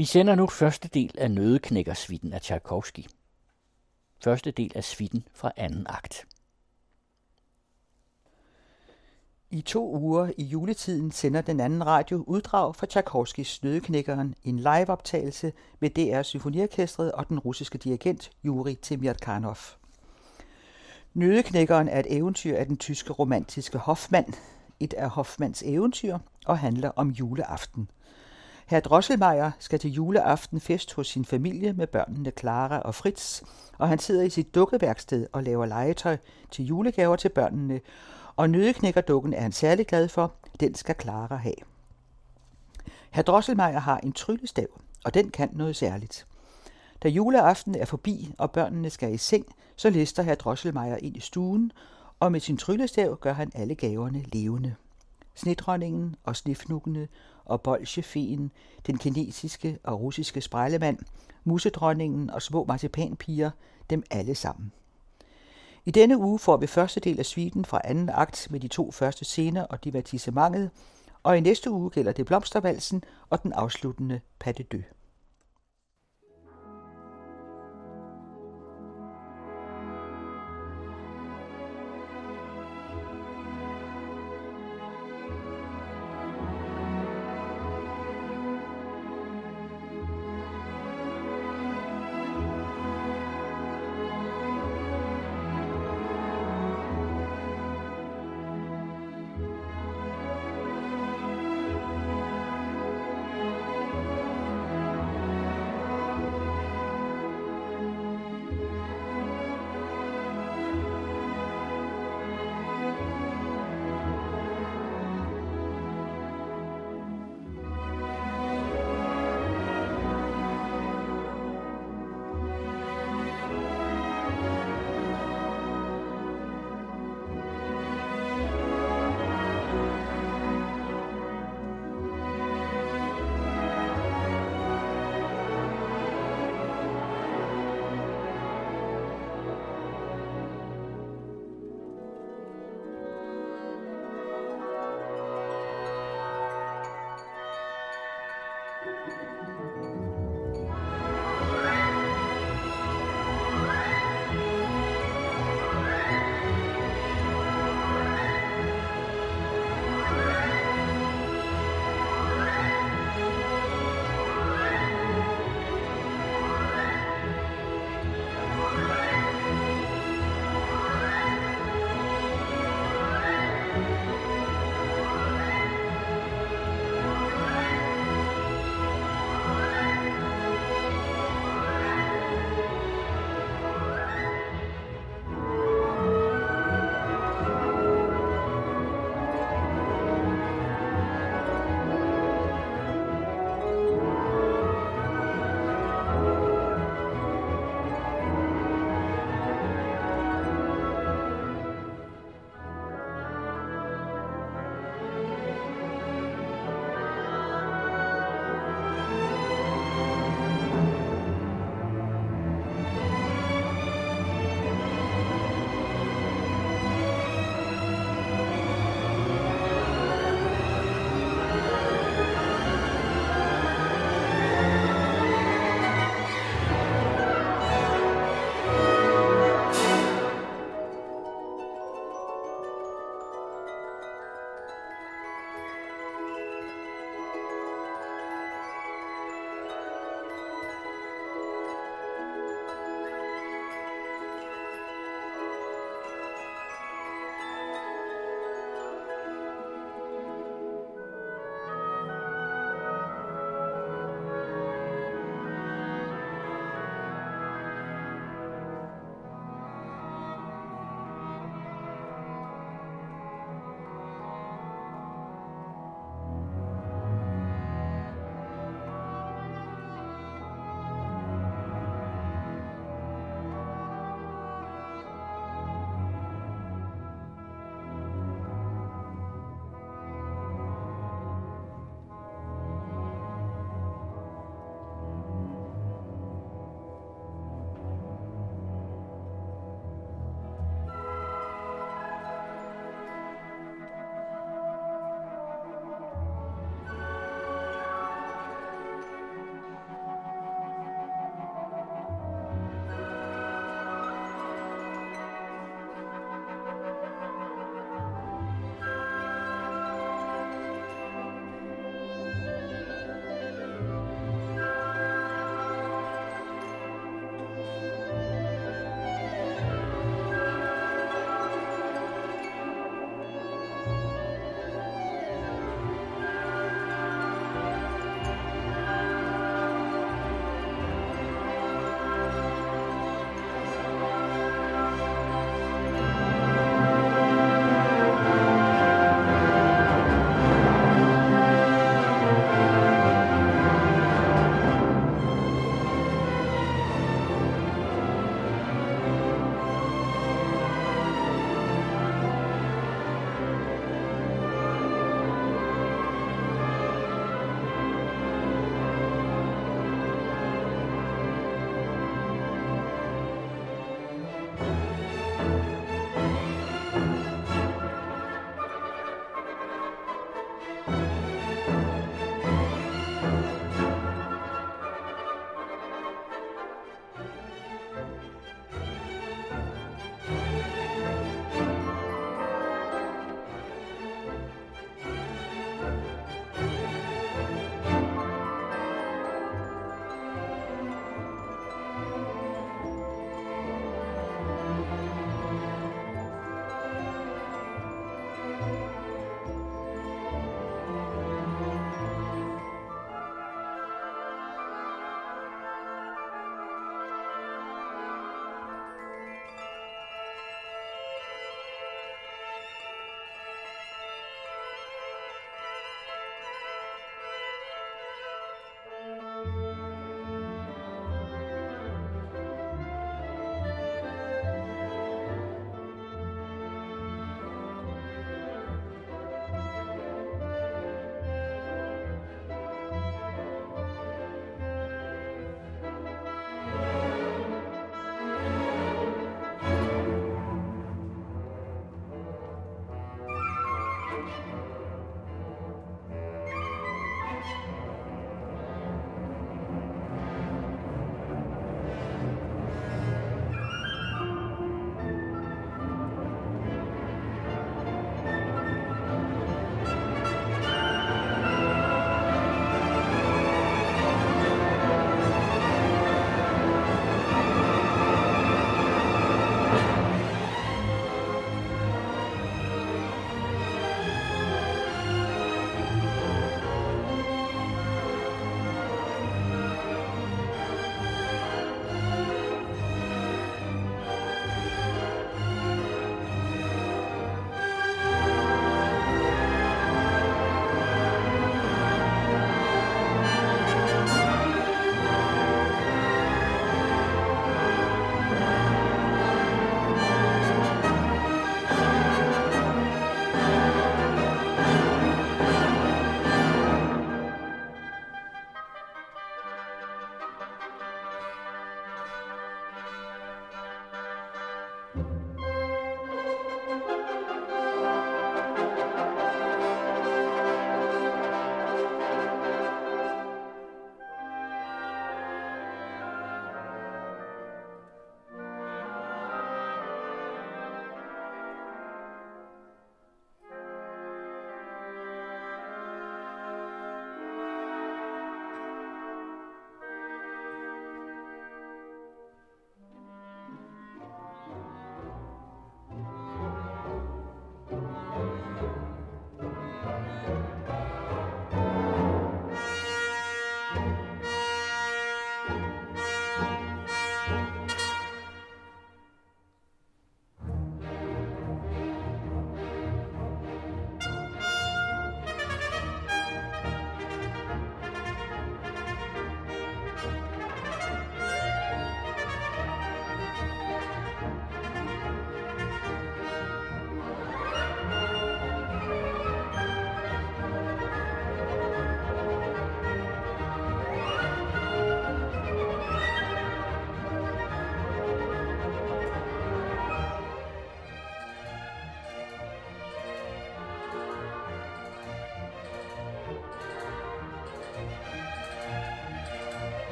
Vi sender nu første del af Nødeknækkersvitten af Tchaikovsky. Første del af svitten fra anden akt. I to uger i juletiden sender den anden radio uddrag fra Tchaikovskis Nødeknækkeren, en liveoptagelse med DR Symfoniorkestret og den russiske dirigent Yuri Temirkanov. Nødeknækkeren er et eventyr af den tyske romantiske Hoffmann, et af Hoffmanns eventyr, og handler om juleaften. Herr Drosselmeier skal til juleaften fest hos sin familie med børnene Clara og Fritz, og han sidder i sit dukkeværksted og laver legetøj til julegaver til børnene, og nødeknækkerdukken er han særlig glad for, den skal Clara have. Herr Drosselmeier har en tryllestav, og den kan noget særligt. Da juleaften er forbi, og børnene skal i seng, så lister herr Drosselmeier ind i stuen, og med sin tryllestav gør han alle gaverne levende. Snedronningen og snifnukkene og bolsjefeen, den kinesiske og russiske sprejlemand, musedronningen og små marcipanpiger, dem alle sammen. I denne uge får vi første del af sviten fra anden akt med de to første scener og divertissementet, og i næste uge gælder det blomstervalsen og den afsluttende pas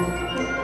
Música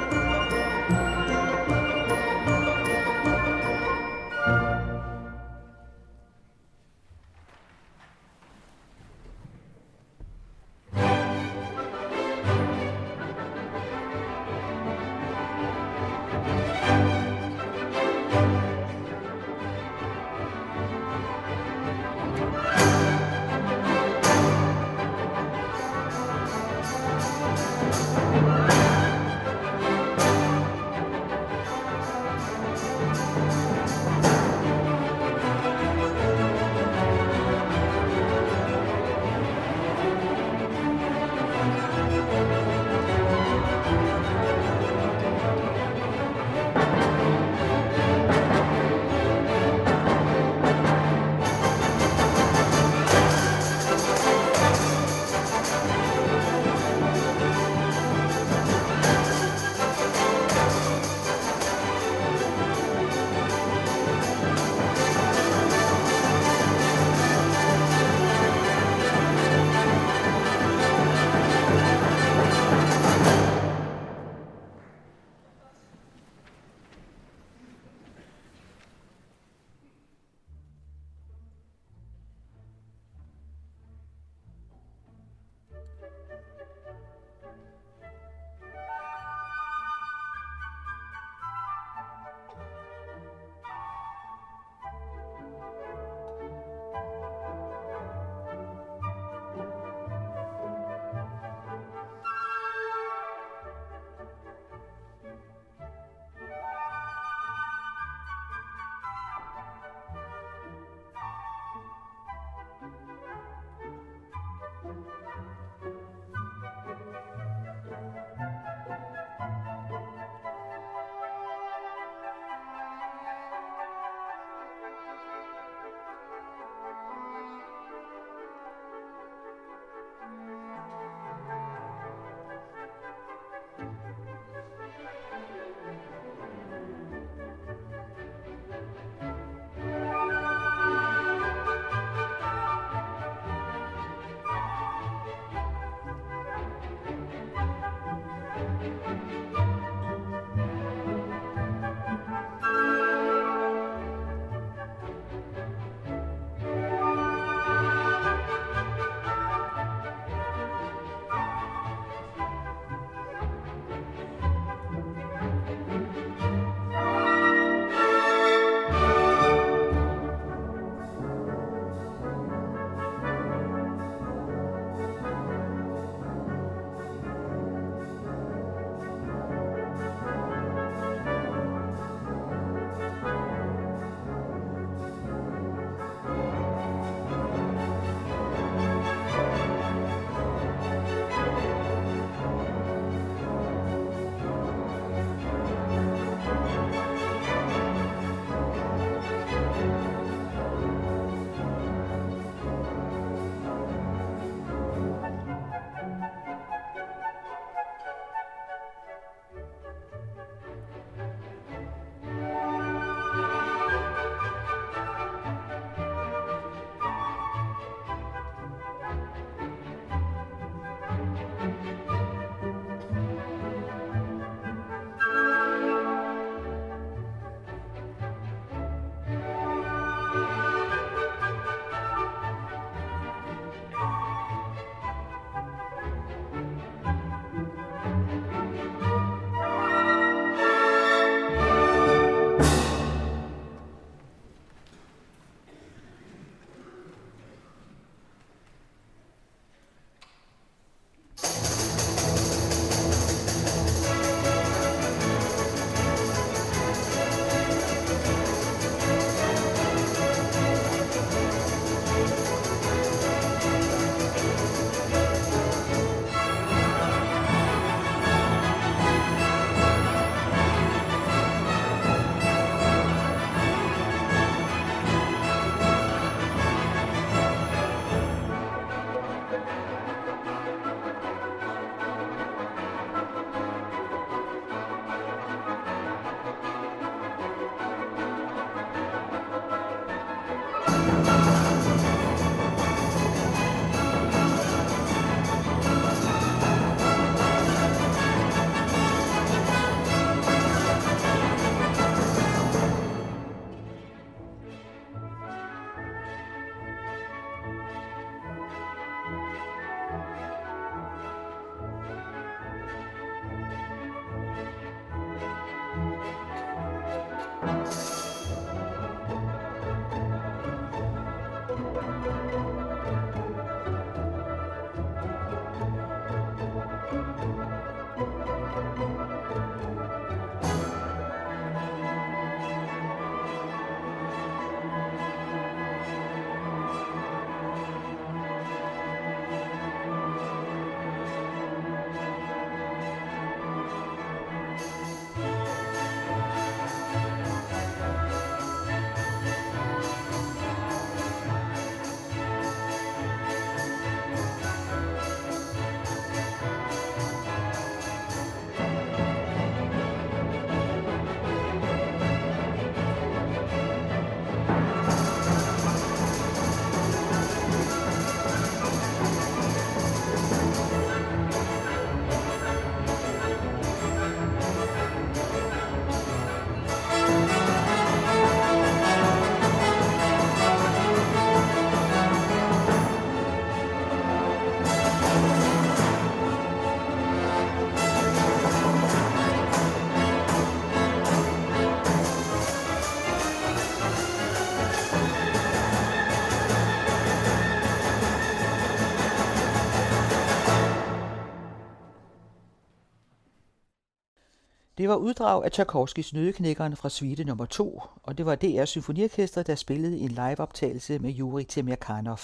Det var uddrag af Tchaikovskis Nødeknækkeren fra suite nummer 2, og det var DR Symfoniorkester, der spillede en liveoptagelse med Juri Temirkanov.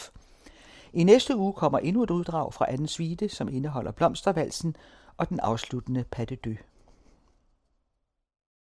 I næste uge kommer endnu et uddrag fra anden suite, som indeholder Blomstervalsen og den afsluttende Pas de deux.